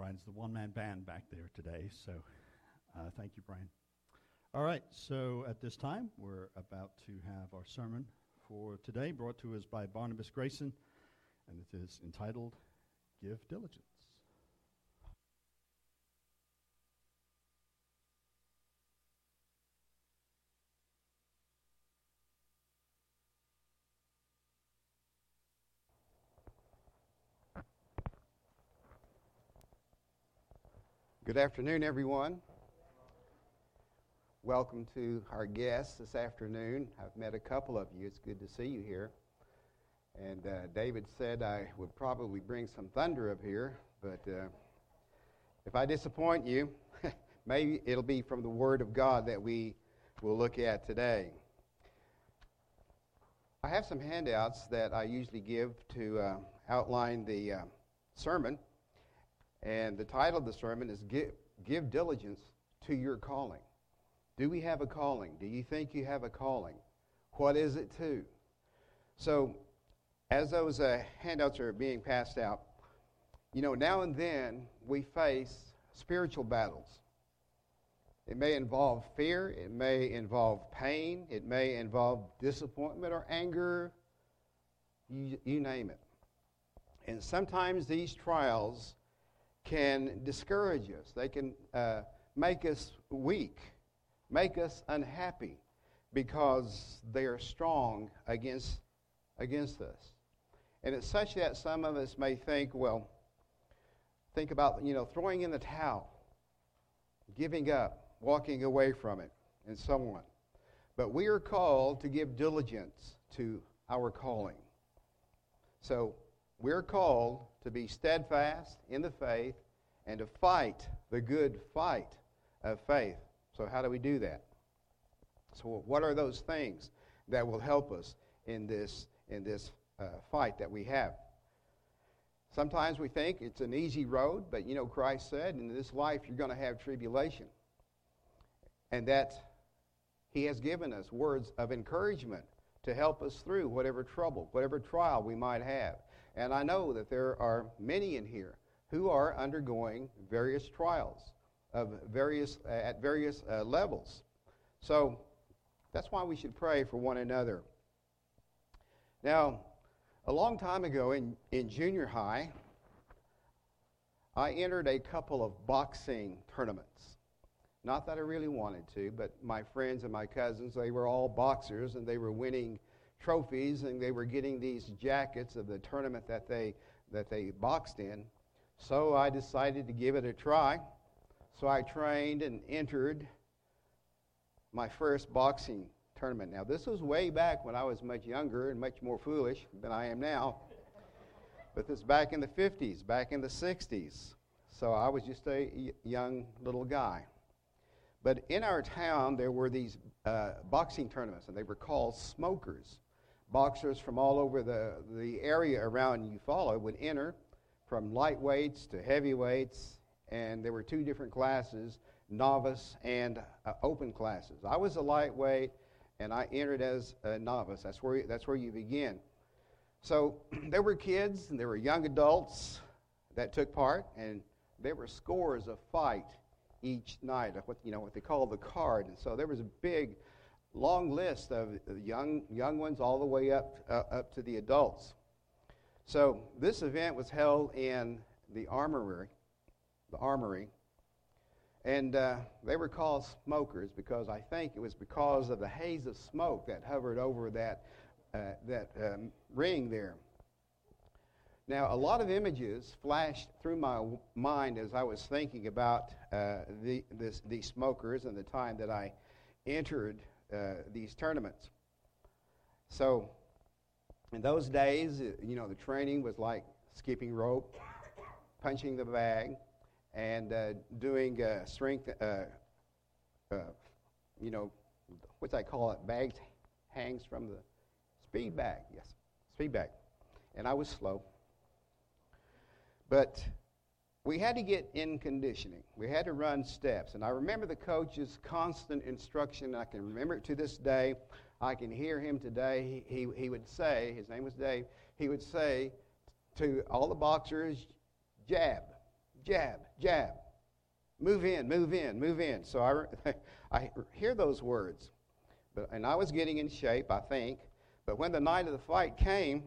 Brian's the one man band back there today, so uh, thank you, Brian. All right, so at this time, we're about to have our sermon for today brought to us by Barnabas Grayson, and it is entitled Give Diligence. Good afternoon, everyone. Welcome to our guests this afternoon. I've met a couple of you. It's good to see you here. And uh, David said I would probably bring some thunder up here, but uh, if I disappoint you, maybe it'll be from the Word of God that we will look at today. I have some handouts that I usually give to uh, outline the uh, sermon. And the title of the sermon is Give, Give Diligence to Your Calling. Do we have a calling? Do you think you have a calling? What is it to? So, as those uh, handouts are being passed out, you know, now and then we face spiritual battles. It may involve fear, it may involve pain, it may involve disappointment or anger, you, you name it. And sometimes these trials can discourage us, they can uh, make us weak, make us unhappy because they are strong against, against us. And it's such that some of us may think, well, think about, you know, throwing in the towel, giving up, walking away from it, and so on. But we are called to give diligence to our calling. So we're called to be steadfast in the faith and to fight the good fight of faith. So, how do we do that? So, what are those things that will help us in this, in this uh, fight that we have? Sometimes we think it's an easy road, but you know, Christ said, in this life you're going to have tribulation. And that He has given us words of encouragement to help us through whatever trouble, whatever trial we might have. And I know that there are many in here who are undergoing various trials of various, uh, at various uh, levels. So that's why we should pray for one another. Now, a long time ago in, in junior high, I entered a couple of boxing tournaments. Not that I really wanted to, but my friends and my cousins, they were all boxers and they were winning trophies and they were getting these jackets of the tournament that they that they boxed in. So I decided to give it a try. So I trained and entered my first boxing tournament. Now this was way back when I was much younger and much more foolish than I am now. But this back in the 50s, back in the 60s. So I was just a young little guy. But in our town, there were these uh, boxing tournaments, and they were called smokers boxers from all over the, the area around Eufaula would enter from lightweights to heavyweights, and there were two different classes novice and uh, open classes. I was a lightweight, and I entered as a novice. That's where, that's where you begin. So there were kids and there were young adults that took part, and there were scores of fight each night, of what, you know, what they call the card. And so there was a big long list of young, young ones all the way up, uh, up to the adults. So this event was held in the armory, the armory, and uh, they were called smokers because I think it was because of the haze of smoke that hovered over that, uh, that um, ring there. Now, a lot of images flashed through my mind as I was thinking about uh, the, this, smokers and the time that I entered these tournaments. So, in those days, you know, the training was like skipping rope, punching the bag, and uh, doing uh, strength, uh, uh, you know, what I call it, bags hangs from the speed bag. Yes, speed bag. And I was slow. But we had to get in conditioning. We had to run steps. And I remember the coach's constant instruction. I can remember it to this day. I can hear him today. He, he, he would say, his name was Dave, he would say to all the boxers, jab, jab, jab. Move in, move in, move in. So I, I hear those words. But, and I was getting in shape, I think. But when the night of the fight came,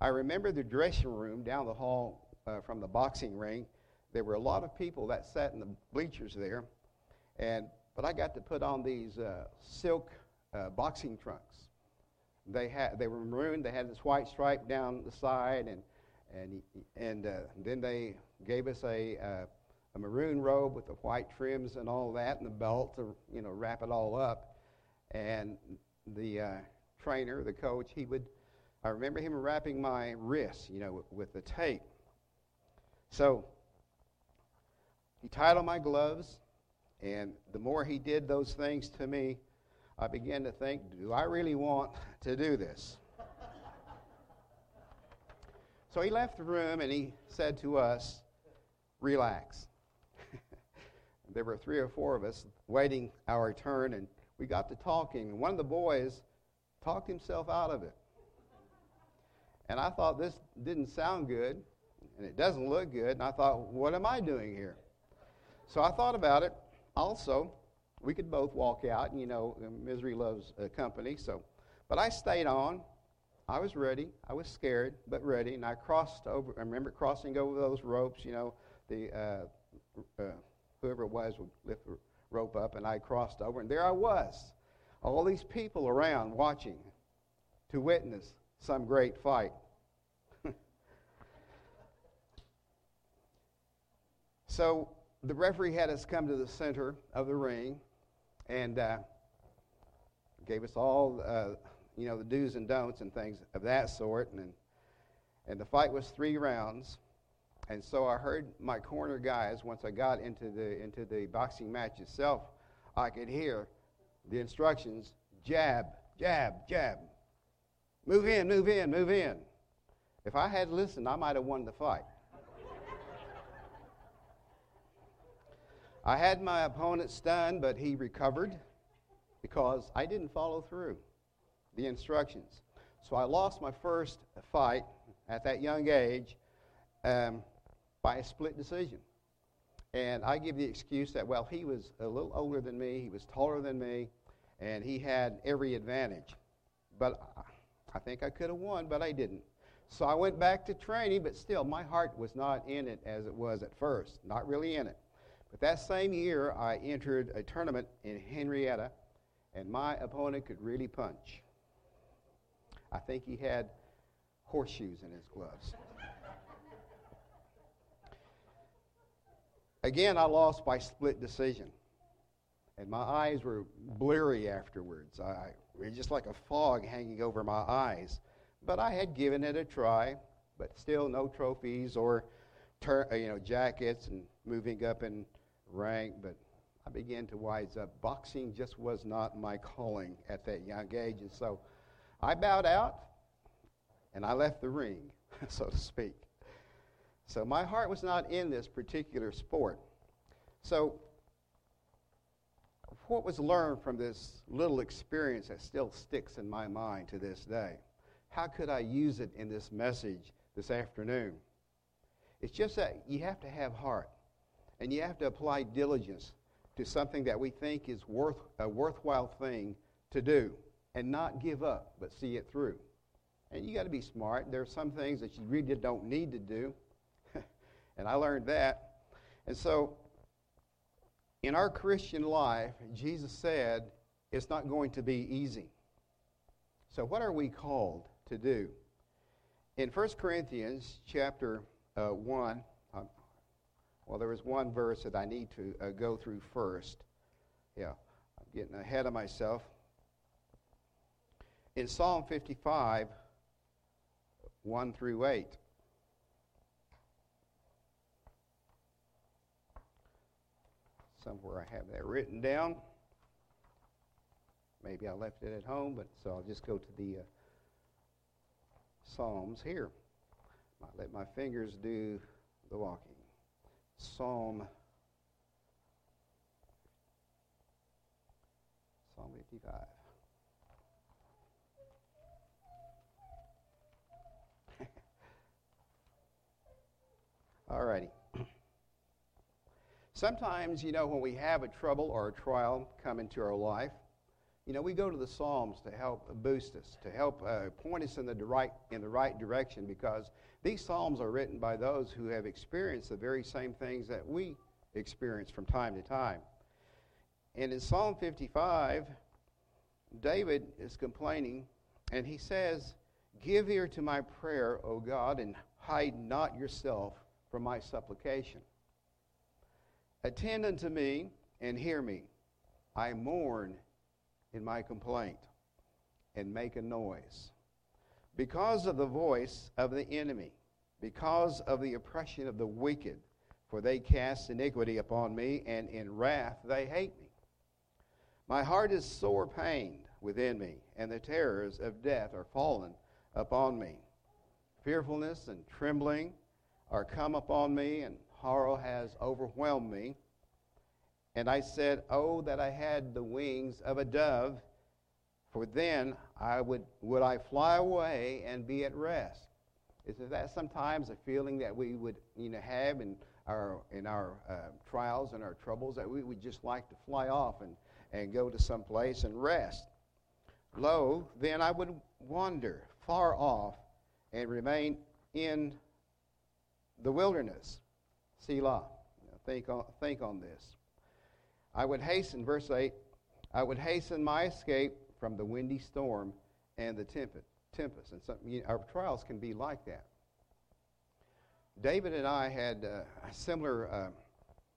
I remember the dressing room down the hall uh, from the boxing ring. There were a lot of people that sat in the bleachers there. And, but I got to put on these uh, silk uh, boxing trunks. They, had, they were maroon. They had this white stripe down the side. And, and, and uh, then they gave us a uh, a maroon robe with the white trims and all that, and the belt to you know wrap it all up. And the uh, trainer, the coach, he would. I remember him wrapping my wrists, you know, with, with the tape. So he tied on my gloves, and the more he did those things to me, I began to think, do I really want to do this? so he left the room and he said to us, relax there were three or four of us waiting our turn, and we got to talking. And one of the boys talked himself out of it. And I thought this didn't sound good, and it doesn't look good. And I thought, what am I doing here? So I thought about it. Also, we could both walk out, and you know, misery loves uh, company. So, but I stayed on. I was ready. I was scared, but ready. And I crossed over. I remember crossing over those ropes. You know, the uh, uh, whoever it was would lift the rope up, and I crossed over, and there I was. All these people around watching to witness some great fight. So the referee had us come to the center of the ring and uh, gave us all, uh, you know, the do's and don'ts and things of that sort. And, and the fight was three rounds. And so I heard my corner guys, once I got into the, into the boxing match itself, I could hear the instructions jab, jab, jab. Move in, move in, move in. If I had listened, I might have won the fight. I had my opponent stunned, but he recovered because I didn't follow through the instructions. So I lost my first fight at that young age. Um, by a split decision. And I give the excuse that, well, he was a little older than me, he was taller than me, and he had every advantage. But I think I could have won, but I didn't. So I went back to training, but still, my heart was not in it as it was at first, not really in it. But that same year, I entered a tournament in Henrietta, and my opponent could really punch. I think he had horseshoes in his gloves. Again, I lost by split decision. And my eyes were blurry afterwards. I, it was just like a fog hanging over my eyes. But I had given it a try, but still no trophies or uh, you know, jackets and moving up in rank. But I began to wise up. Boxing just was not my calling at that young age. And so I bowed out and I left the ring, so to speak. So my heart was not in this particular sport. So, what was learned from this little experience that still sticks in my mind to this day? How could I use it in this message this afternoon? It's just that you have to have heart and you have to apply diligence to something that we think is worth, a worthwhile thing to do and not give up, but see it through. And you got to be smart. There are some things that you really don't need to do, and I learned that. And so, in our Christian life, Jesus said it's not going to be easy. So, what are we called to do? In 1 Corinthians chapter uh, 1, uh, well, there is one verse that I need to uh, go through first. Yeah, I'm getting ahead of myself. In Psalm 55, 1 through 8. somewhere I have that written down. Maybe I left it at home, but so I'll just go to the uh, Psalms here. Might let my fingers do the walking. Psalm Psalm 55. All righty. Sometimes, you know, when we have a trouble or a trial come into our life, you know, we go to the Psalms to help boost us, to help uh, point us in the, right, in the right direction because these Psalms are written by those who have experienced the very same things that we experience from time to time. And in Psalm 55, David is complaining, and he says, Give ear to my prayer, O God, and hide not yourself from my supplication. Attend unto me and hear me. I mourn in my complaint and make a noise. Because of the voice of the enemy, because of the oppression of the wicked, for they cast iniquity upon me, and in wrath they hate me. My heart is sore pained within me, and the terrors of death are fallen upon me. Fearfulness and trembling are come upon me, and horror has overwhelmed me. And I said, Oh, that I had the wings of a dove, for then I would, would I fly away and be at rest. Isn't that sometimes a feeling that we would you know, have in our, in our uh, trials and our troubles, that we would just like to fly off and, and go to some place and rest? Lo, then I would wander far off and remain in the wilderness. Selah. Think on, think on this. I would hasten, verse 8, I would hasten my escape from the windy storm and the tempest. And some, you know, our trials can be like that. David and I had uh, similar uh,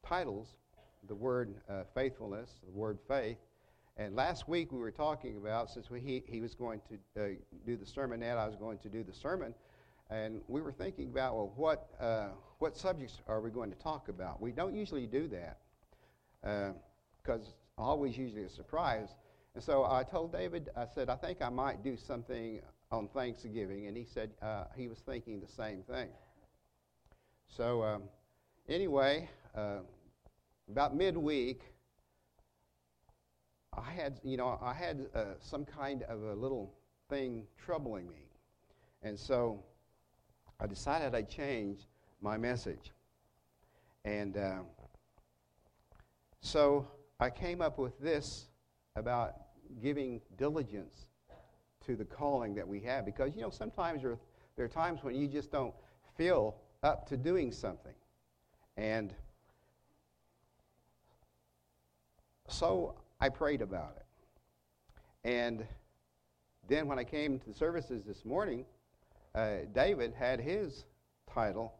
titles the word uh, faithfulness, the word faith. And last week we were talking about, since we, he, he was going to uh, do the sermon, and I was going to do the sermon, and we were thinking about, well, what, uh, what subjects are we going to talk about? We don't usually do that because uh, always usually a surprise. And so I told David, I said, I think I might do something on Thanksgiving. And he said uh, he was thinking the same thing. So, um, anyway, uh, about midweek, I had, you know, I had uh, some kind of a little thing troubling me. And so I decided I'd change my message. And uh, so I came up with this about giving diligence to the calling that we have because, you know, sometimes there, there are times when you just don't feel up to doing something. And so I prayed about it. And then when I came to the services this morning, uh, David had his title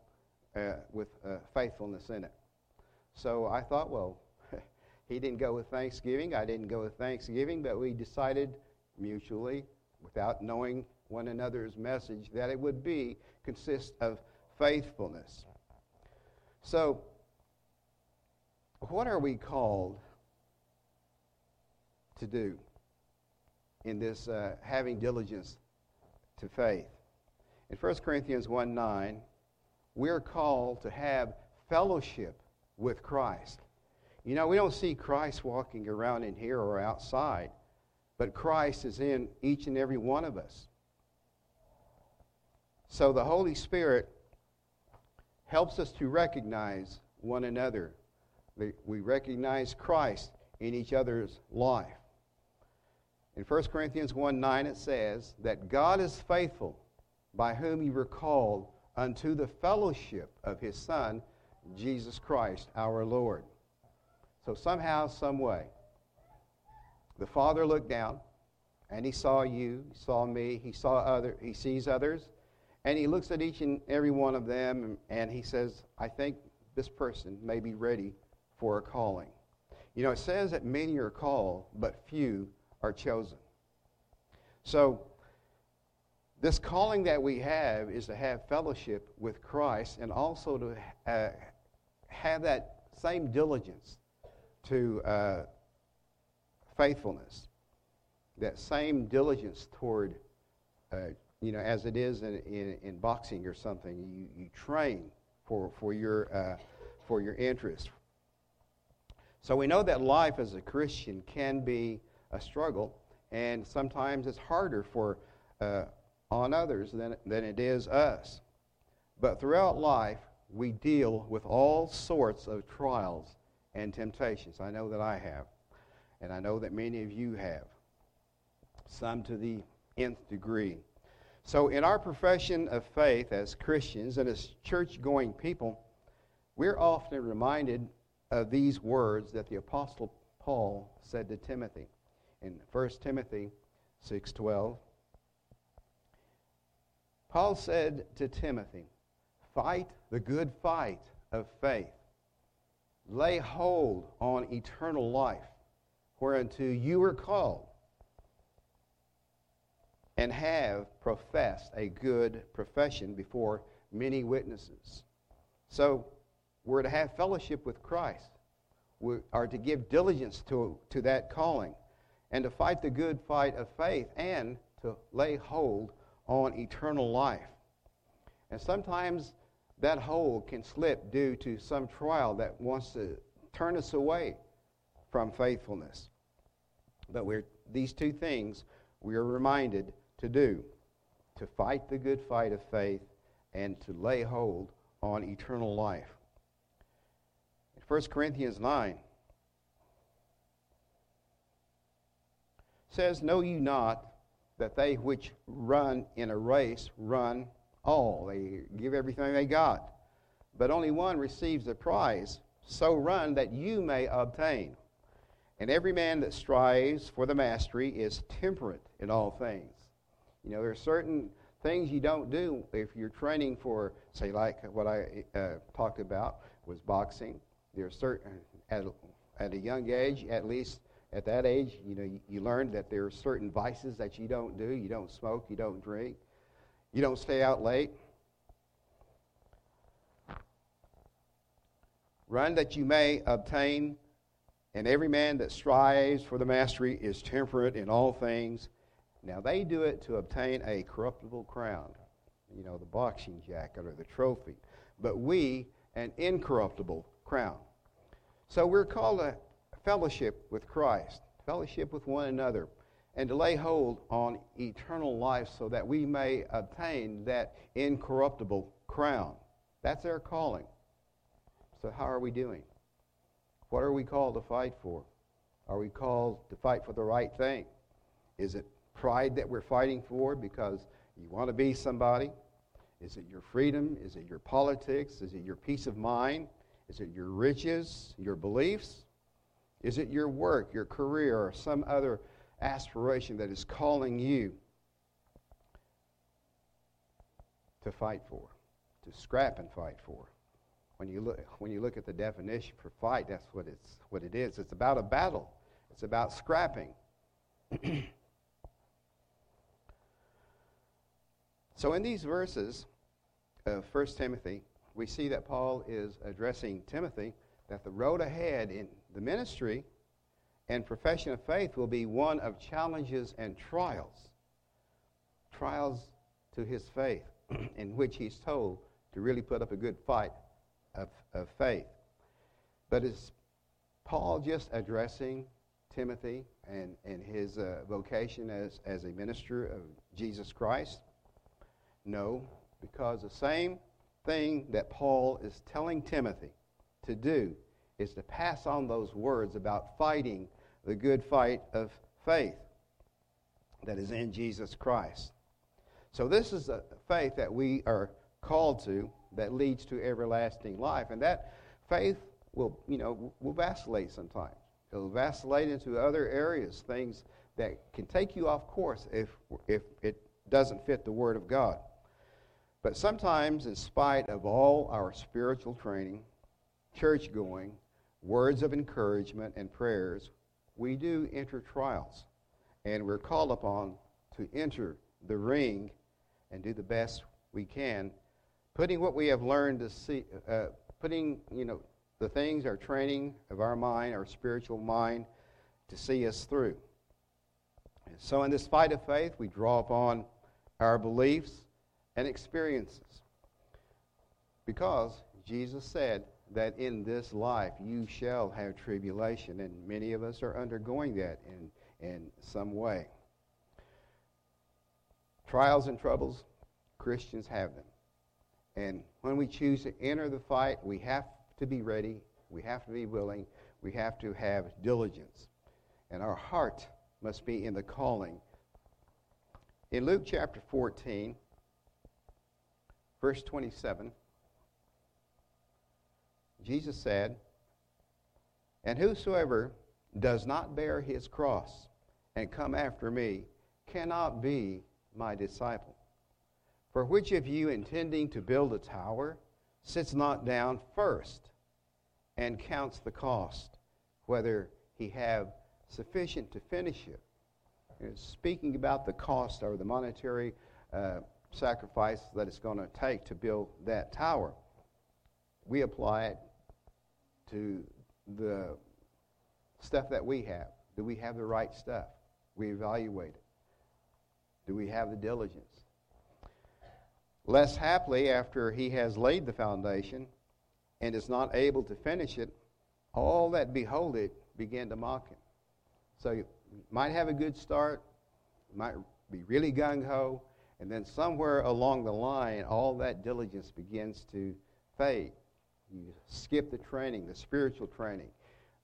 uh, with uh, faithfulness in it. So I thought, well, he didn't go with Thanksgiving. I didn't go with Thanksgiving, but we decided mutually, without knowing one another's message, that it would be consist of faithfulness. So, what are we called to do in this uh, having diligence to faith? In 1 Corinthians 1 9, we're called to have fellowship with Christ. You know, we don't see Christ walking around in here or outside, but Christ is in each and every one of us. So the Holy Spirit helps us to recognize one another. We recognize Christ in each other's life. In 1 Corinthians 1 9, it says that God is faithful, by whom you were called unto the fellowship of his Son, Jesus Christ, our Lord. So somehow, some way, the Father looked down and he saw you, he saw me, he saw other, he sees others, and he looks at each and every one of them and he says, I think this person may be ready for a calling. You know, it says that many are called, but few are chosen. So, this calling that we have is to have fellowship with Christ and also to uh, have that same diligence to uh, faithfulness, that same diligence toward, uh, you know, as it is in, in, in, boxing or something, you, you train for, for, your, uh, for your interest. So we know that life as a Christian can be a struggle, and sometimes it's harder for uh, on others than, than it is us. But throughout life, we deal with all sorts of trials and temptations. I know that I have, and I know that many of you have, some to the nth degree. So, in our profession of faith as Christians and as church going people, we're often reminded of these words that the Apostle Paul said to Timothy in 1 Timothy 6:12. Paul said to Timothy, "Fight the good fight of faith. Lay hold on eternal life, whereunto you were called, and have professed a good profession before many witnesses." So, we're to have fellowship with Christ. We are to give diligence to, to that calling and to fight the good fight of faith and to lay hold on eternal life. And sometimes that hold can slip due to some trial that wants to turn us away from faithfulness. But we're, these two things we are reminded to do to fight the good fight of faith and to lay hold on eternal life. 1 Corinthians 9 says, Know you not that they which run in a race run all? They give everything they got. But only one receives the prize. So run that you may obtain. And every man that strives for the mastery is temperate in all things. You know, there are certain things you don't do if you're training for, say, like what I uh, talked about was boxing there are certain, at, at a young age, at least at that age, you know, you, you learn that there are certain vices that you don't do. You don't smoke, you don't drink, you don't stay out late. Run that you may obtain, and every man that strives for the mastery is temperate in all things. Now they do it to obtain a corruptible crown, you know, the boxing jacket or the trophy. But we, an incorruptible crown. So we're called to fellowship with Christ, fellowship with one another, and to lay hold on eternal life so that we may obtain that incorruptible crown. That's our calling. So, how are we doing? What are we called to fight for? Are we called to fight for the right thing? Is it pride that we're fighting for because you want to be somebody? Is it your freedom? Is it your politics? Is it your peace of mind? Is it your riches, your beliefs? Is it your work, your career, or some other aspiration that is calling you to fight for, to scrap and fight for? When you look, when you look at the definition for fight, that's what, it's, what it is. It's about a battle, it's about scrapping. so, in these verses of 1 Timothy, we see that Paul is addressing Timothy that the road ahead in the ministry and profession of faith will be one of challenges and trials. Trials to his faith, in which he's told to really put up a good fight of, of faith. But is Paul just addressing Timothy and, and his uh, vocation as, as a minister of Jesus Christ? No, because the same thing that Paul is telling Timothy to do is to pass on those words about fighting the good fight of faith that is in Jesus Christ. So, this is a faith that we are called to that leads to everlasting life. And that faith will, you know, will vacillate sometimes. It'll vacillate into other areas, things that can take you off course if, if it doesn't fit the Word of God. But sometimes, in spite of all our spiritual training, church going, words of encouragement, and prayers, we do enter trials. And we're called upon to enter the ring and do the best we can, putting what we have learned to see, uh, putting, you know, the things, our training of our mind, our spiritual mind, to see us through. And so, in this fight of faith, we draw upon our beliefs, and experiences. Because Jesus said that in this life you shall have tribulation, and many of us are undergoing that in, in some way. Trials and troubles, Christians have them. And when we choose to enter the fight, we have to be ready, we have to be willing, we have to have diligence. And our heart must be in the calling. In Luke chapter 14, verse 27, Jesus said, And whosoever does not bear his cross and come after me cannot be my disciple. For which of you intending to build a tower sits not down first and counts the cost, whether he have sufficient to finish it? And speaking about the cost or the monetary uh, sacrifice that it's going to take to build that tower, we apply it to the stuff that we have. Do we have the right stuff? We evaluate it. Do we have the diligence? Less happily, after he has laid the foundation and is not able to finish it, all that behold it begin to mock him. So you might have a good start, might be really gung ho, and then somewhere along the line, all that diligence begins to fade. You skip the training, the spiritual training,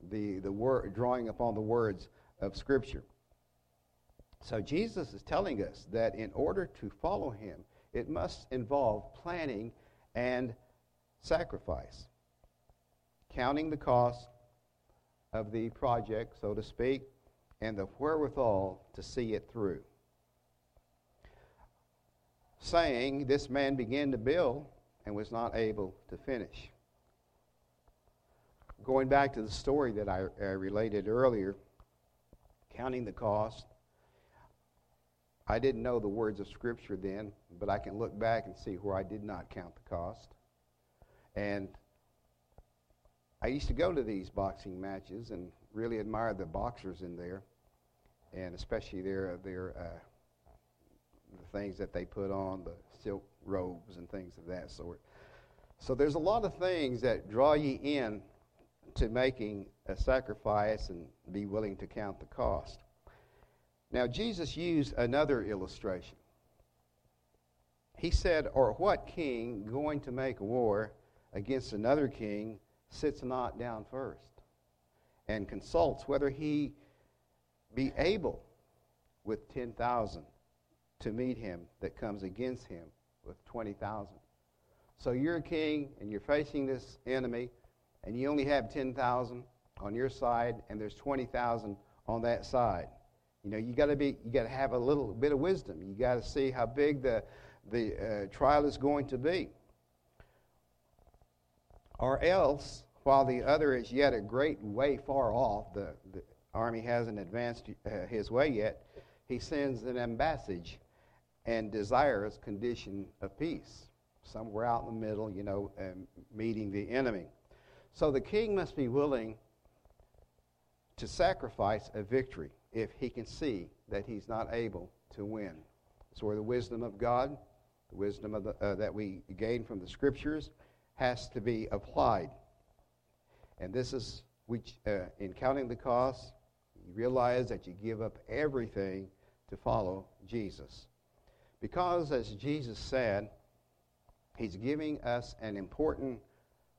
the, the drawing upon the words of Scripture. So Jesus is telling us that in order to follow him, it must involve planning and sacrifice. Counting the cost of the project, so to speak, and the wherewithal to see it through. Saying, This man began to build and was not able to finish. Going back to the story that I, I related earlier, counting the cost, I didn't know the words of Scripture then, but I can look back and see where I did not count the cost. And I used to go to these boxing matches and really admire the boxers in there, and especially their their uh, the things that they put on, the silk robes and things of that sort. So there's a lot of things that draw you in to making a sacrifice and be willing to count the cost. Now, Jesus used another illustration. He said, Or what king going to make war against another king sits not down first and consults whether he be able with 10,000 to meet him that comes against him with 20,000? So you're a king and you're facing this enemy and you only have 10,000 on your side and there's 20,000 on that side. You know, you got to be, you got to have a little bit of wisdom. You got to see how big the the uh, trial is going to be. Or else, while the other is yet a great way far off, the, the army hasn't advanced uh, his way yet, he sends an embassage and desires condition of peace, somewhere out in the middle, you know, um, meeting the enemy. So the king must be willing to sacrifice a victory if he can see that he's not able to win. It's where the wisdom of God, the wisdom the, uh, that we gain from the scriptures, has to be applied. And this is, which, uh, in counting the cost, you realize that you give up everything to follow Jesus. Because, as Jesus said, He's giving us an important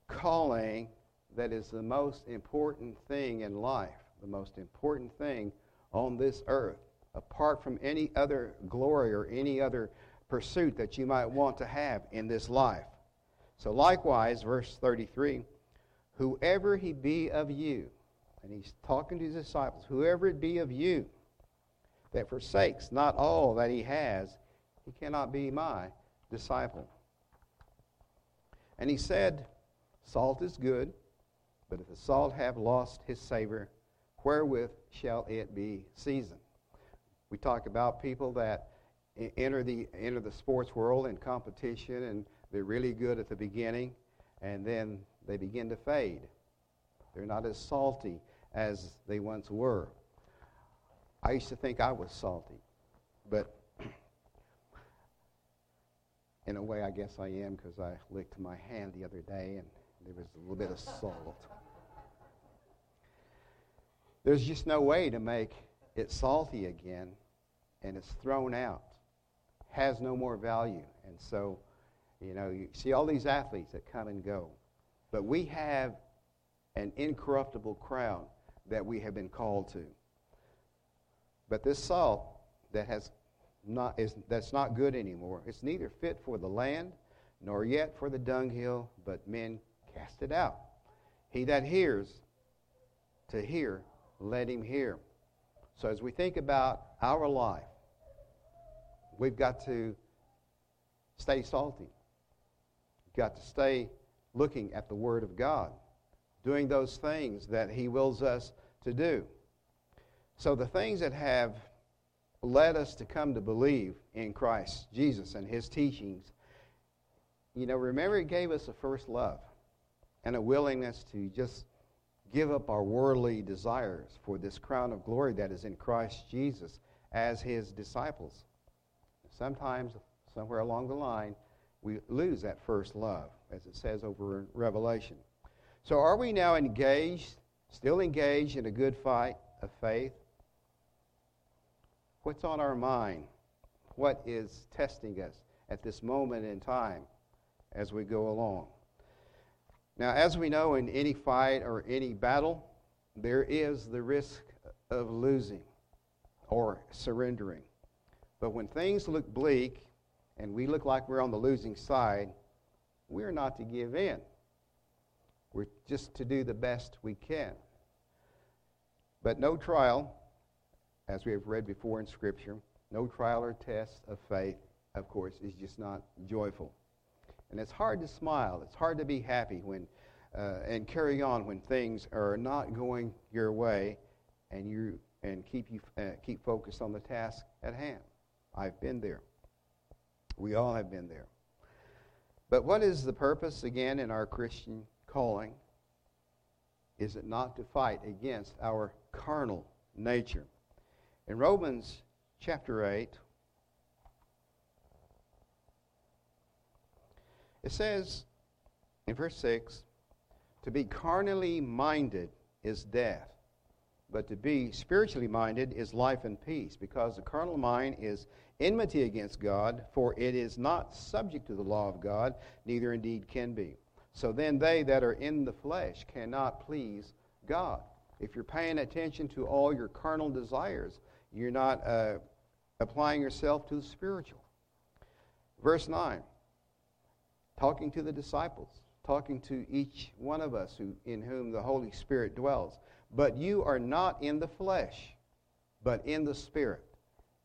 calling that is the most important thing in life, the most important thing on this earth, apart from any other glory or any other pursuit that you might want to have in this life. So, likewise, verse 33 whoever he be of you, and he's talking to his disciples, whoever it be of you that forsakes not all that he has, he cannot be my disciple. And he said, Salt is good, but if the salt have lost his savor, wherewith shall it be seasoned? We talk about people that enter the enter the sports world in competition and they're really good at the beginning and then they begin to fade. They're not as salty as they once were. I used to think I was salty, but in a way, I guess I am because I licked my hand the other day and there was a little bit of salt. There's just no way to make it salty again, and it's thrown out, has no more value. And so, you know, you see all these athletes that come and go. But we have an incorruptible crown that we have been called to. But this salt that has not, is, that's not good anymore, it's neither fit for the land nor yet for the dunghill, but men cast it out. He that hears to hear, let him hear. So as we think about our life, we've got to stay salty. We've got to stay looking at the Word of God, doing those things that He wills us to do. So the things that have led us to come to believe in Christ Jesus and His teachings, you know, remember He gave us a first love and a willingness to just give up our worldly desires for this crown of glory that is in Christ Jesus as His disciples. Sometimes, somewhere along the line, we lose that first love, as it says over in Revelation. So, are we now engaged, still engaged in a good fight of faith? What's on our mind? What is testing us at this moment in time as we go along? Now, as we know, in any fight or any battle, there is the risk of losing or surrendering. But when things look bleak and we look like we're on the losing side, we're not to give in. We're just to do the best we can. But no trial, as we have read before in Scripture, no trial or test of faith, of course, is just not joyful. And it's hard to smile. It's hard to be happy when uh, and carry on when things are not going your way, and you and keep you uh, keep focused on the task at hand. I've been there. We all have been there. But what is the purpose again in our Christian calling? Is it not to fight against our carnal nature? In Romans chapter 8, It says in verse 6 to be carnally minded is death, but to be spiritually minded is life and peace, because the carnal mind is enmity against God, for it is not subject to the law of God, neither indeed can be. So then they that are in the flesh cannot please God. If you're paying attention to all your carnal desires, you're not uh, applying yourself to the spiritual. Verse 9 talking to the disciples, talking to each one of us who, in whom the Holy Spirit dwells. But you are not in the flesh, but in the Spirit,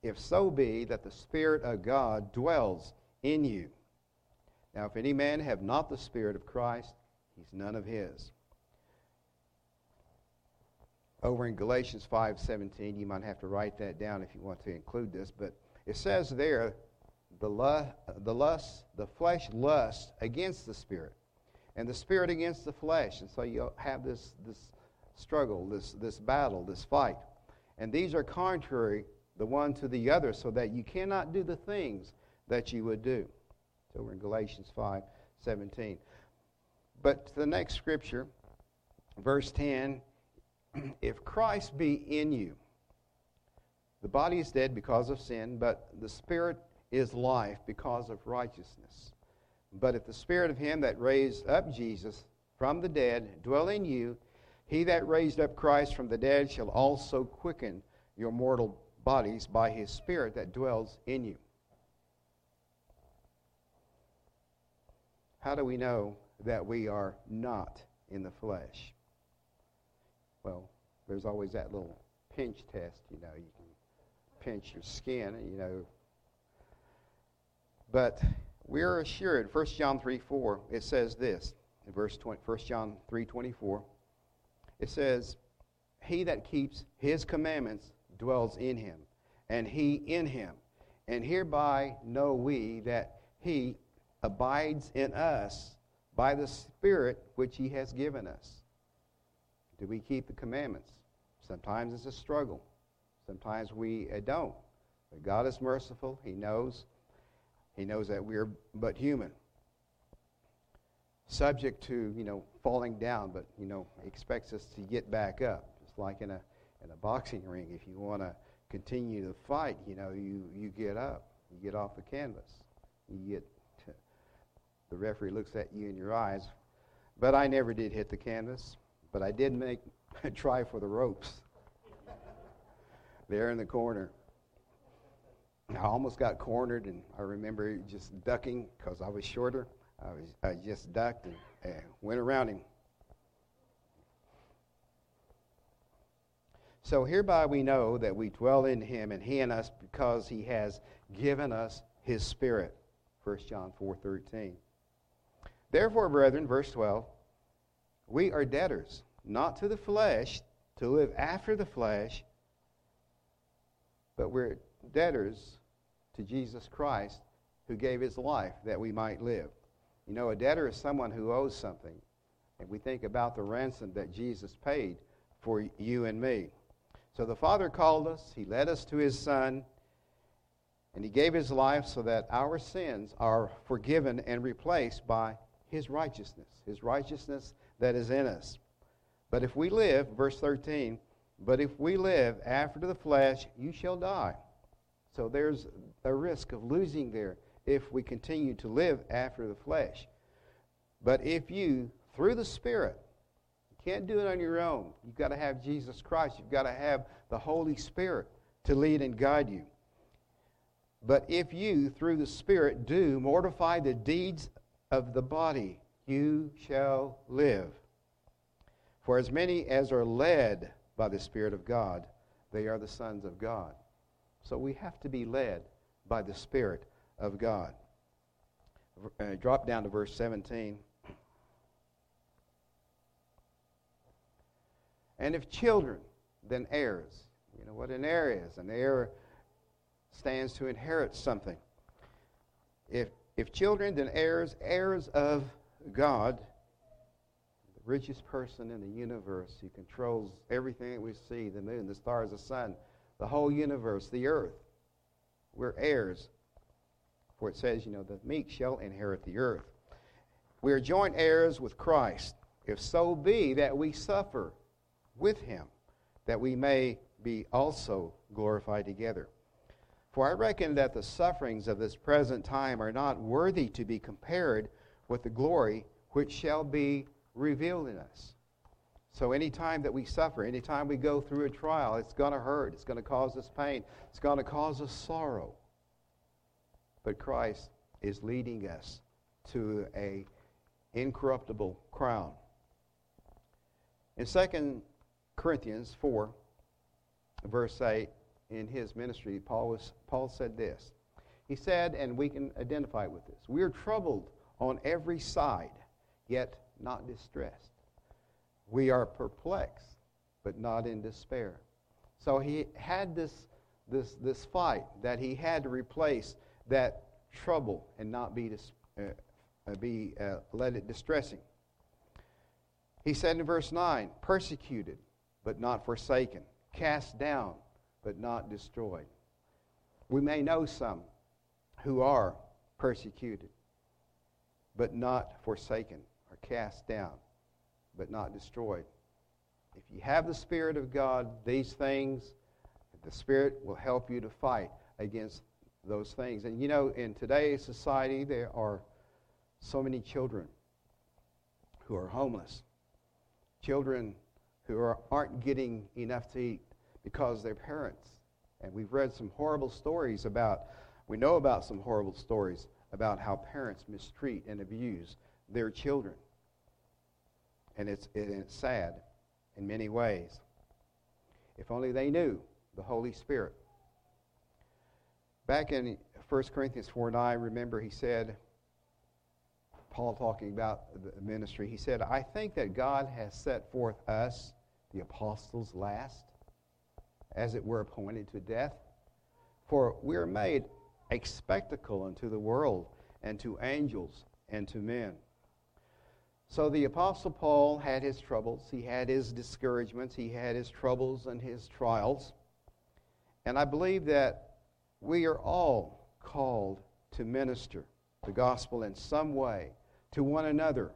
if so be that the Spirit of God dwells in you. Now, if any man have not the Spirit of Christ, he's none of his. Over in Galatians 5:17, you might have to write that down if you want to include this, but it says there the lust, the lust, the flesh lusts against the spirit, and the spirit against the flesh. And so you have this this struggle, this this battle, this fight, and these are contrary the one to the other, so that you cannot do the things that you would do. So we're in Galatians five seventeen. But the next scripture, verse ten, if Christ be in you. The body is dead because of sin, but the spirit is life because of righteousness. But if the Spirit of Him that raised up Jesus from the dead dwell in you, he that raised up Christ from the dead shall also quicken your mortal bodies by His Spirit that dwells in you. How do we know that we are not in the flesh? Well, there's always that little pinch test, you know. You can pinch your skin, and you know, but we're assured, 1 John 3 4, it says this, in verse 20, 1 John 3 24, it says, He that keeps his commandments dwells in him, and he in him. And hereby know we that he abides in us by the Spirit which he has given us. Do we keep the commandments? Sometimes it's a struggle. Sometimes we uh, don't. But God is merciful. He knows he knows that we're but human, subject to, you know, falling down, but, you know, expects us to get back up. Just like in a, in a boxing ring, if you want to continue to fight, you know, you, you get up, you get off the canvas, you get, the referee looks at you in your eyes. But I never did hit the canvas. but I did make a try for the ropes there in the corner. I almost got cornered, and I remember just ducking because I was shorter. I, was, I just ducked and, and went around him. So hereby we know that we dwell in him and he in us because he has given us his spirit. 1 John 4:13. Therefore, brethren, verse 12, we are debtors, not to the flesh, to live after the flesh, but we're debtors to Jesus Christ who gave his life that we might live. You know, a debtor is someone who owes something. And we think about the ransom that Jesus paid for you and me. So the Father called us, He led us to His Son, and He gave His life so that our sins are forgiven and replaced by His righteousness, His righteousness that is in us. But if we live, verse 13, but if we live after the flesh, you shall die. So there's a risk of losing there if we continue to live after the flesh. But if you, through the Spirit, you can't do it on your own. You've got to have Jesus Christ. You've got to have the Holy Spirit to lead and guide you. But if you, through the Spirit, do mortify the deeds of the body, you shall live. For as many as are led by the Spirit of God, they are the sons of God. So we have to be led by the Spirit of God. Uh, drop down to verse 17. And if children, then heirs. You know what an heir is? An heir stands to inherit something. If, if children, then heirs, heirs of God, the richest person in the universe. He controls everything that we see the moon, the stars, the sun, the whole universe, the earth. We're heirs. For it says, you know, the meek shall inherit the earth. We are joint heirs with Christ, if so be that we suffer with him, that we may be also glorified together. For I reckon that the sufferings of this present time are not worthy to be compared with the glory which shall be revealed in us. So, anytime that we suffer, anytime we go through a trial, it's going to hurt. It's going to cause us pain. It's going to cause us sorrow. But Christ is leading us to a incorruptible crown. In 2 Corinthians 4, verse 8, in his ministry, Paul, was, Paul said this. He said, and we can identify with this We are troubled on every side, yet not distressed. We are perplexed, but not in despair. So he had this, this, this fight that he had to replace that trouble and not be, dis, uh, uh, be uh, let it distressing. He said in verse 9, persecuted, but not forsaken, cast down, but not destroyed. We may know some who are persecuted, but not forsaken, or cast down, but not destroyed. If you have the Spirit of God, these things, the Spirit will help you to fight against those things. And you know, in today's society, there are so many children who are homeless, children who are, aren't getting enough to eat because their parents. And we've read some horrible stories about, we know about some horrible stories about how parents mistreat and abuse their children. And it's, it's sad in many ways. If only they knew the Holy Spirit. Back in 1 Corinthians 4 9, remember he said, Paul talking about the ministry, he said, I think that God has set forth us the apostles last, as it were appointed to death. For we are made a spectacle unto the world, and to angels, and to men. So the Apostle Paul had his troubles, he had his discouragements, he had his troubles and his trials. And I believe that we are all called to minister the gospel in some way to one another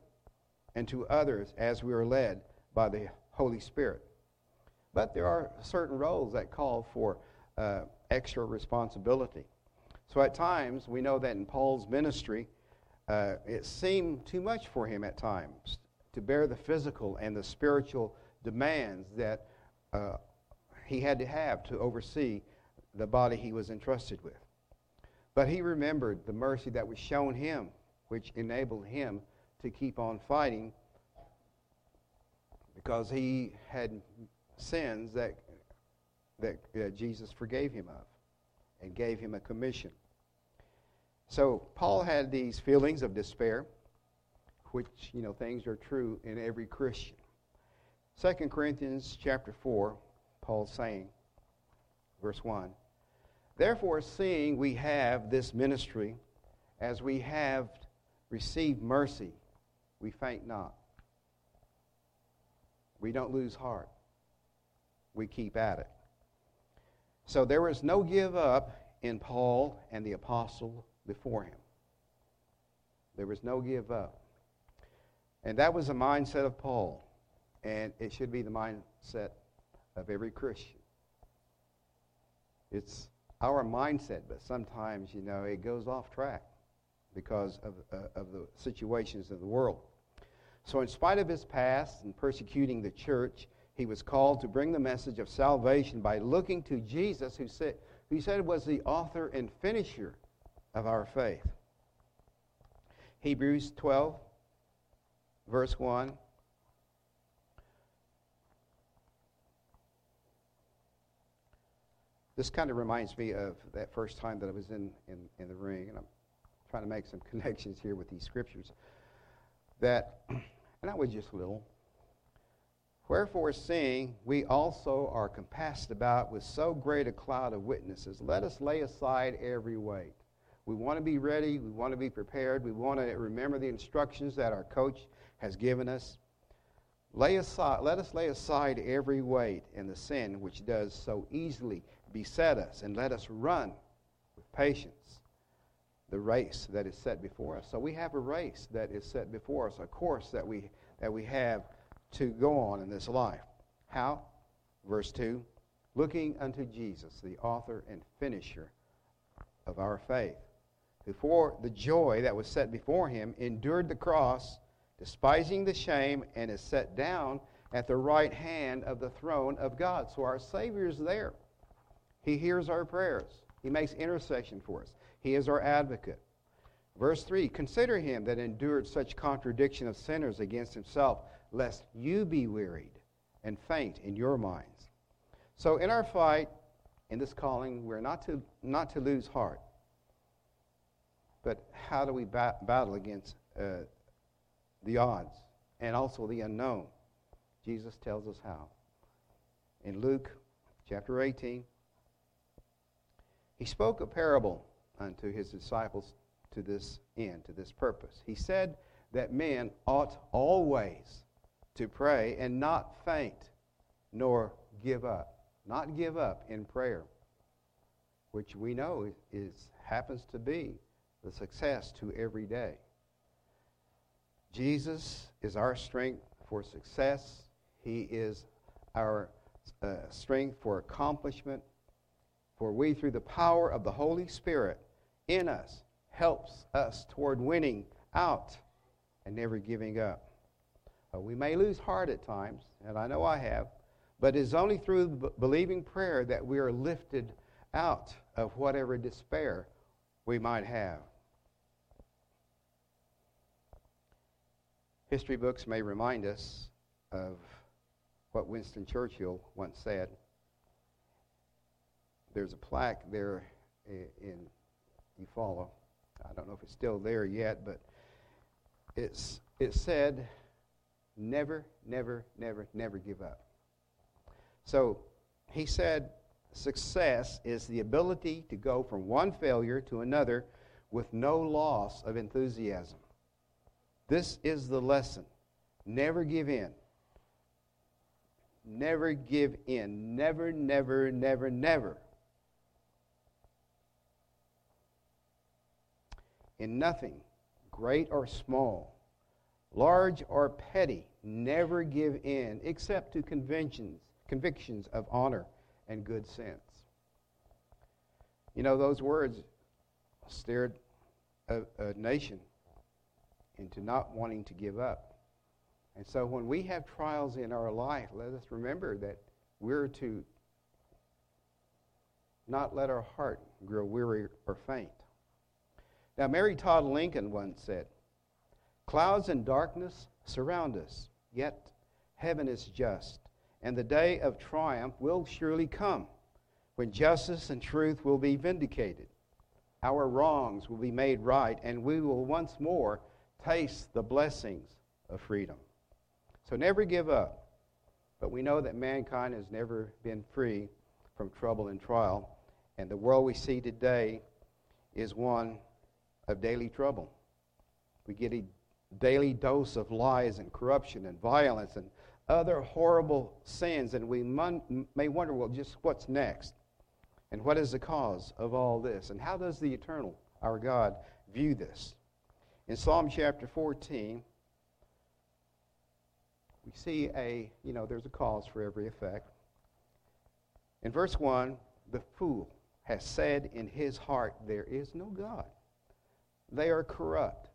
and to others as we are led by the Holy Spirit. But there are certain roles that call for uh, extra responsibility. So at times, we know that in Paul's ministry, uh, it seemed too much for him at times to bear the physical and the spiritual demands that uh, he had to have to oversee the body he was entrusted with. But he remembered the mercy that was shown him, which enabled him to keep on fighting because he had sins that, that Jesus forgave him of and gave him a commission. So Paul had these feelings of despair, which, you know, things are true in every Christian. 2 Corinthians chapter 4, Paul's saying, verse 1, Therefore, seeing we have this ministry, as we have received mercy, we faint not. We don't lose heart. We keep at it. So there was no give up in Paul and the apostle before him. There was no give up. And that was the mindset of Paul. And it should be the mindset of every Christian. It's our mindset, but sometimes, you know, it goes off track because of, uh, of the situations of the world. So, in spite of his past and persecuting the church, he was called to bring the message of salvation by looking to Jesus, who said, who said was the author and finisher of our faith. Hebrews 12, verse 1. This kind of reminds me of that first time that I was in, in, in the ring, and I'm trying to make some connections here with these scriptures. That, and I was just a little. Wherefore, seeing we also are compassed about with so great a cloud of witnesses, let us lay aside every weight. We want to be ready. We want to be prepared. We want to remember the instructions that our coach has given us. Lay aside, let us lay aside every weight and the sin which does so easily beset us, and let us run with patience the race that is set before us. So we have a race that is set before us, a course that we, that we have to go on in this life. How? Verse 2 Looking unto Jesus, the author and finisher of our faith, for the joy that was set before him endured the cross, despising the shame, and is set down at the right hand of the throne of God. So our Savior is there. He hears our prayers. He makes intercession for us. He is our advocate. Verse 3 Consider him that endured such contradiction of sinners against himself, lest you be wearied and faint in your minds. So, in our fight, in this calling, we're not to, not to lose heart. But how do we ba- battle against uh, the odds and also the unknown? Jesus tells us how. In Luke chapter 18, he spoke a parable unto his disciples to this end, to this purpose. He said that men ought always to pray and not faint, nor give up. Not give up in prayer, which we know is, happens to be the success to every day. Jesus is our strength for success. He is our uh, strength for accomplishment. For we, through the power of the Holy Spirit in us, helps us toward winning out and never giving up. Uh, we may lose heart at times, and I know I have, but it is only through b- believing prayer that we are lifted out of whatever despair we might have. History books may remind us of what Winston Churchill once said there's a plaque there in Eufaula. I don't know if it's still there yet, but it's it said, "Never, never, never, never give up." So he said, success is the ability to go from one failure to another with no loss of enthusiasm. This is the lesson. Never give in. Never give in. Never, never, never, never. in nothing, great or small, large or petty, never give in except to conventions, convictions of honor and good sense. You know, those words steered a, a nation into not wanting to give up. And so when we have trials in our life, let us remember that we're to not let our heart grow weary or faint. Now, Mary Todd Lincoln once said, Clouds and darkness surround us, yet heaven is just, and the day of triumph will surely come when justice and truth will be vindicated. Our wrongs will be made right, and we will once more taste the blessings of freedom. So never give up. But we know that mankind has never been free from trouble and trial, and the world we see today is one of daily trouble. We get a daily dose of lies and corruption and violence and other horrible sins, and we mon- may wonder, well, just what's next? And what is the cause of all this? And how does the eternal, our God, view this? In Psalm chapter 14, we see a, you know, there's a cause for every effect. In verse 1, the fool has said in his heart, There is no God. They are corrupt.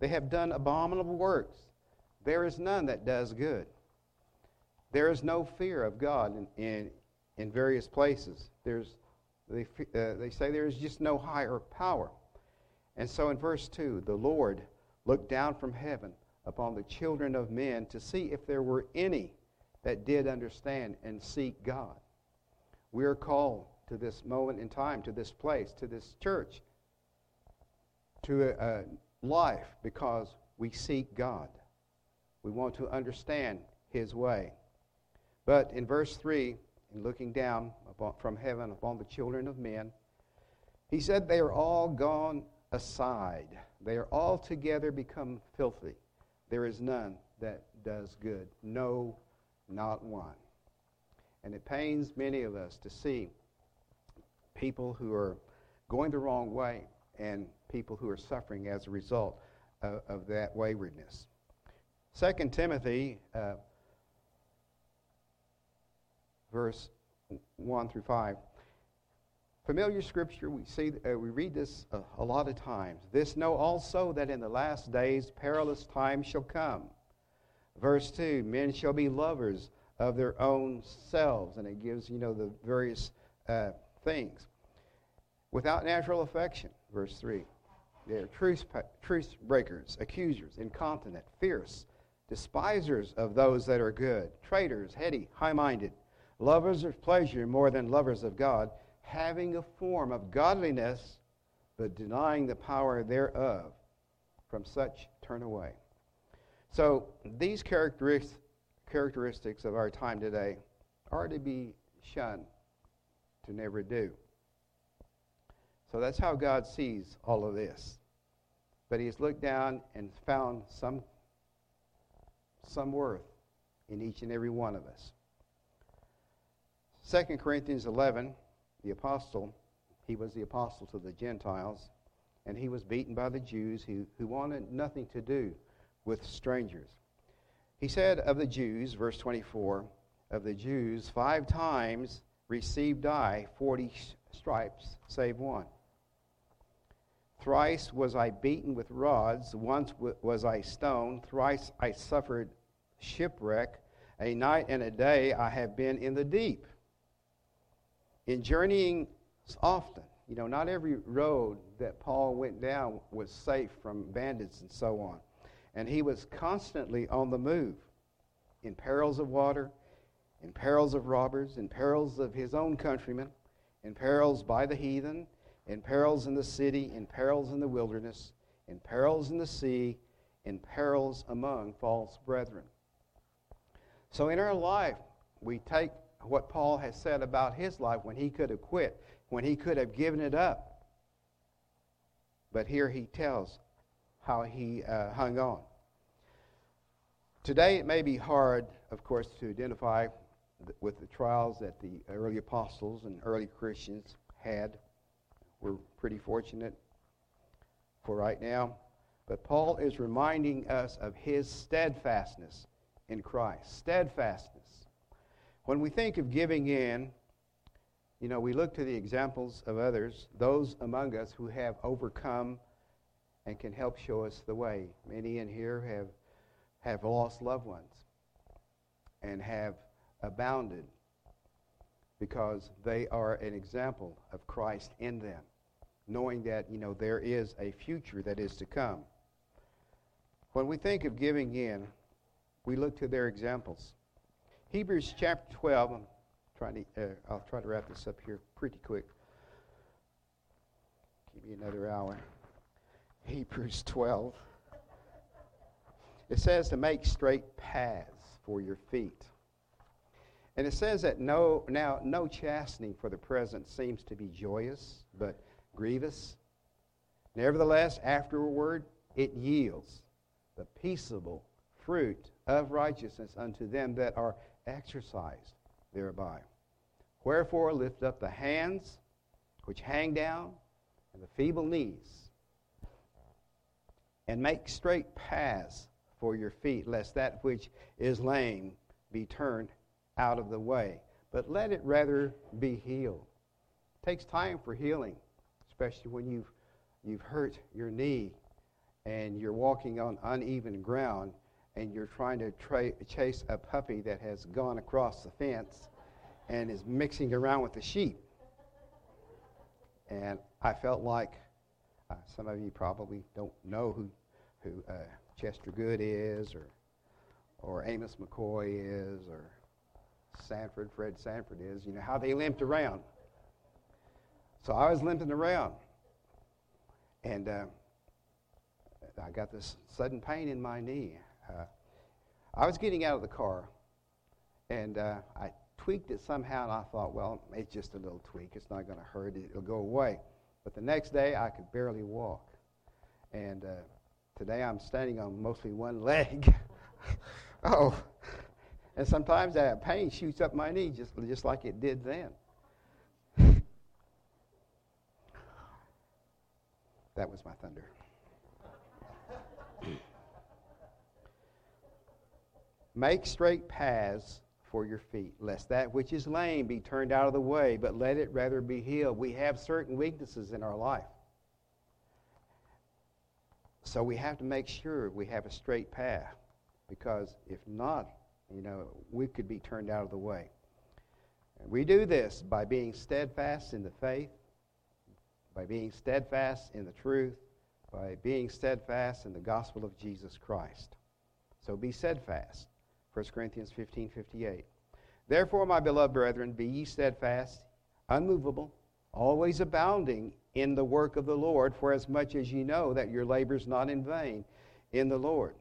They have done abominable works. There is none that does good. There is no fear of God in, in, in various places. There's, they, uh, they say there is just no higher power. And so in verse 2, the Lord looked down from heaven upon the children of men to see if there were any that did understand and seek God. We are called to this moment in time, to this place, to this church, to a, a life because we seek God. We want to understand His way. But in verse 3, in looking down upon, from heaven upon the children of men, he said, They are all gone aside. They are altogether become filthy. There is none that does good. No, not one. And it pains many of us to see people who are going the wrong way and people who are suffering as a result of, of that waywardness. Second Timothy, uh, verse 1 through 5. Familiar scripture, we see, uh, we read this a, a lot of times. This know also that in the last days perilous times shall come. Verse 2 Men shall be lovers of their own selves. And it gives, you know, the various uh, things. Without natural affection. Verse 3. They're truce, truce breakers, accusers, incontinent, fierce, despisers of those that are good, traitors, heady, high minded, lovers of pleasure more than lovers of God having a form of godliness, but denying the power thereof. From such turn away. So these characteristics characteristics of our time today are to be shunned, to never do. So that's how God sees all of this. But He's looked down and found some, some worth in each and every one of us. 2 Corinthians 11 the apostle, he was the apostle to the Gentiles, and he was beaten by the Jews who, who wanted nothing to do with strangers. He said of the Jews, verse 24, of the Jews, five times received I forty stripes, save one. Thrice was I beaten with rods, once was I stoned, thrice I suffered shipwreck, a night and a day I have been in the deep in journeying often, you know, not every road that Paul went down was safe from bandits and so on. And he was constantly on the move in perils of water, in perils of robbers, in perils of his own countrymen, in perils by the heathen, in perils in the city, in perils in the wilderness, in perils in the sea, in perils among false brethren. So in our life, we take what Paul has said about his life when he could have quit, when he could have given it up. But here he tells how he uh, hung on. Today, it may be hard, of course, to identify th- with the trials that the early apostles and early Christians had. We're pretty fortunate for right now. But Paul is reminding us of his steadfastness in Christ. Steadfastness. When we think of giving in, you know, we look to the examples of others, those among us who have overcome and can help show us the way. Many in here have have lost loved ones and have abounded because they are an example of Christ in them, knowing that, you know, there is a future that is to come. When we think of giving in, we look to their examples. Hebrews chapter 12, I'm trying to, uh, I'll try to wrap this up here pretty quick. Give me another hour. Hebrews 12. It says to make straight paths for your feet. And it says that no, now no chastening for the present seems to be joyous, but grievous. Nevertheless, afterward it yields the peaceable fruit of righteousness unto them that are exercised thereby. Wherefore lift up the hands which hang down and the feeble knees, and make straight paths for your feet, lest that which is lame be turned out of the way. But let it rather be healed. It takes time for healing, especially when you've, you've hurt your knee and you're walking on uneven ground and you're trying to tra- chase a puppy that has gone across the fence and is mixing around with the sheep. And I felt like uh, some of you probably don't know who, who uh, Chester Goode is or, or Amos McCoy is or Sanford, Fred Sanford is, you know, how they limped around. So I was limping around. And uh, I got this sudden pain in my knee. Uh, I was getting out of the car, and uh, I tweaked it somehow, and I thought, well, it's just a little tweak. It's not going to hurt. It'll go away. But the next day, I could barely walk. And uh, today, I'm standing on mostly one leg. oh, and sometimes that pain shoots up my knee just, just like it did then. that was my thunder. Make straight paths for your feet, lest that which is lame be turned out of the way, but let it rather be healed. We have certain weaknesses in our life. So we have to make sure we have a straight path, because if not, you know, we could be turned out of the way. We do this by being steadfast in the faith, by being steadfast in the truth, by being steadfast in the gospel of Jesus Christ. So be steadfast. 1 Corinthians 15 58. Therefore, my beloved brethren, be ye steadfast, unmovable, always abounding in the work of the Lord, for as much as ye know that your labor is not in vain in the Lord.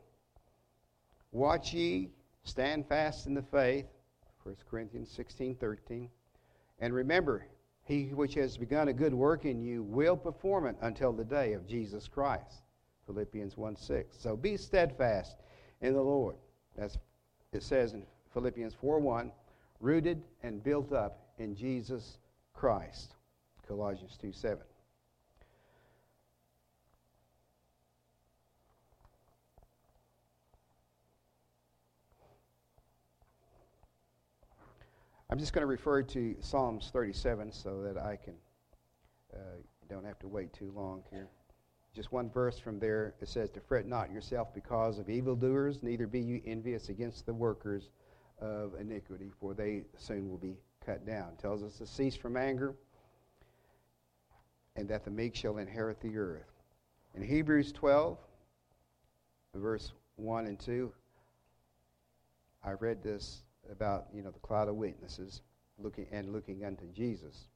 Watch ye, stand fast in the faith, 1 Corinthians 16 13. And remember, he which has begun a good work in you will perform it until the day of Jesus Christ. Philippians 1 6. So be steadfast in the Lord. That's it says in Philippians 4:1, rooted and built up in Jesus Christ. Colossians 2:7. I'm just going to refer to Psalms 37 so that I can uh, don't have to wait too long here just one verse from there, it says, To fret not yourself because of evildoers, neither be you envious against the workers of iniquity, for they soon will be cut down. It tells us to cease from anger, and that the meek shall inherit the earth. In Hebrews 12, verse 1 and 2, I read this about, you know, the cloud of witnesses looking and looking unto Jesus.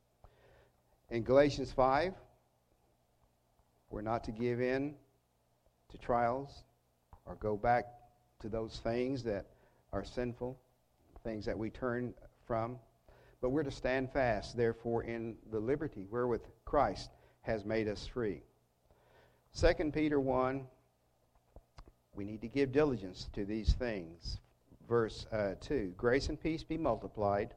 In Galatians 5, we're not to give in to trials or go back to those things that are sinful, things that we turn from. But we're to stand fast, therefore, in the liberty wherewith Christ has made us free. 2 Peter 1, we need to give diligence to these things. Verse uh, 2 Grace and peace be multiplied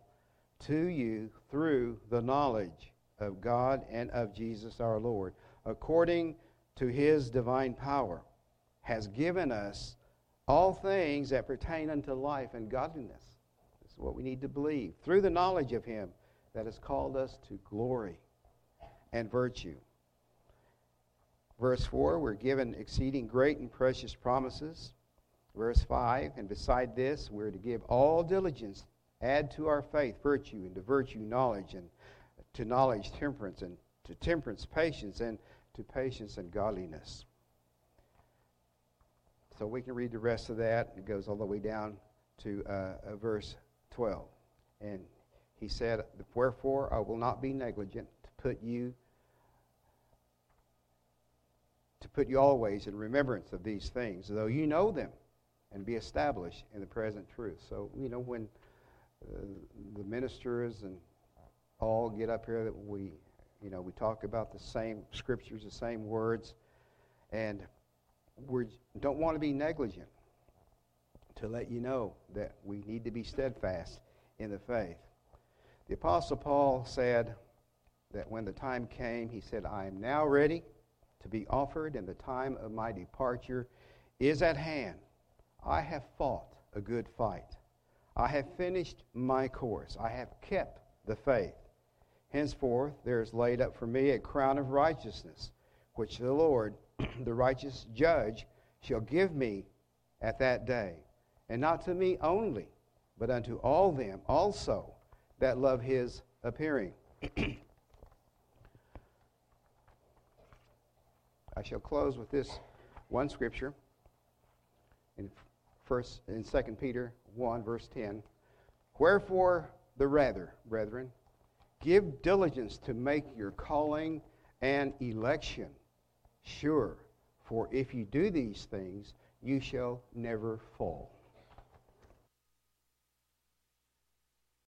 to you through the knowledge of God and of Jesus our Lord according to his divine power, has given us all things that pertain unto life and godliness. This is what we need to believe. Through the knowledge of him that has called us to glory and virtue. Verse 4 we're given exceeding great and precious promises, Verse 5 And beside this, we're to give all diligence, add to our faith virtue, and to virtue knowledge, and to knowledge temperance, and to temperance patience, and to patience and godliness. So we can read the rest of that. It goes all the way down to uh, uh, verse 12. And he said, Wherefore I will not be negligent to put you to put you always in remembrance of these things, though you know them and be established in the present truth. So, you know, when uh, the ministers and all get up here that we, you know, we talk about the same scriptures, the same words, and we don't want to be negligent to let you know that we need to be steadfast in the faith. The Apostle Paul said that when the time came, he said, I am now ready to be offered, and the time of my departure is at hand. I have fought a good fight. I have finished my course. I have kept the faith. Henceforth, there is laid up for me a crown of righteousness, which the Lord, the righteous judge, shall give me at that day. And not to me only, but unto all them also that love his appearing. I shall close with this one scripture in first in 2 Peter 1 verse 10. Wherefore the rather, brethren, give diligence to make your calling and election sure, for if you do these things, you shall never fall.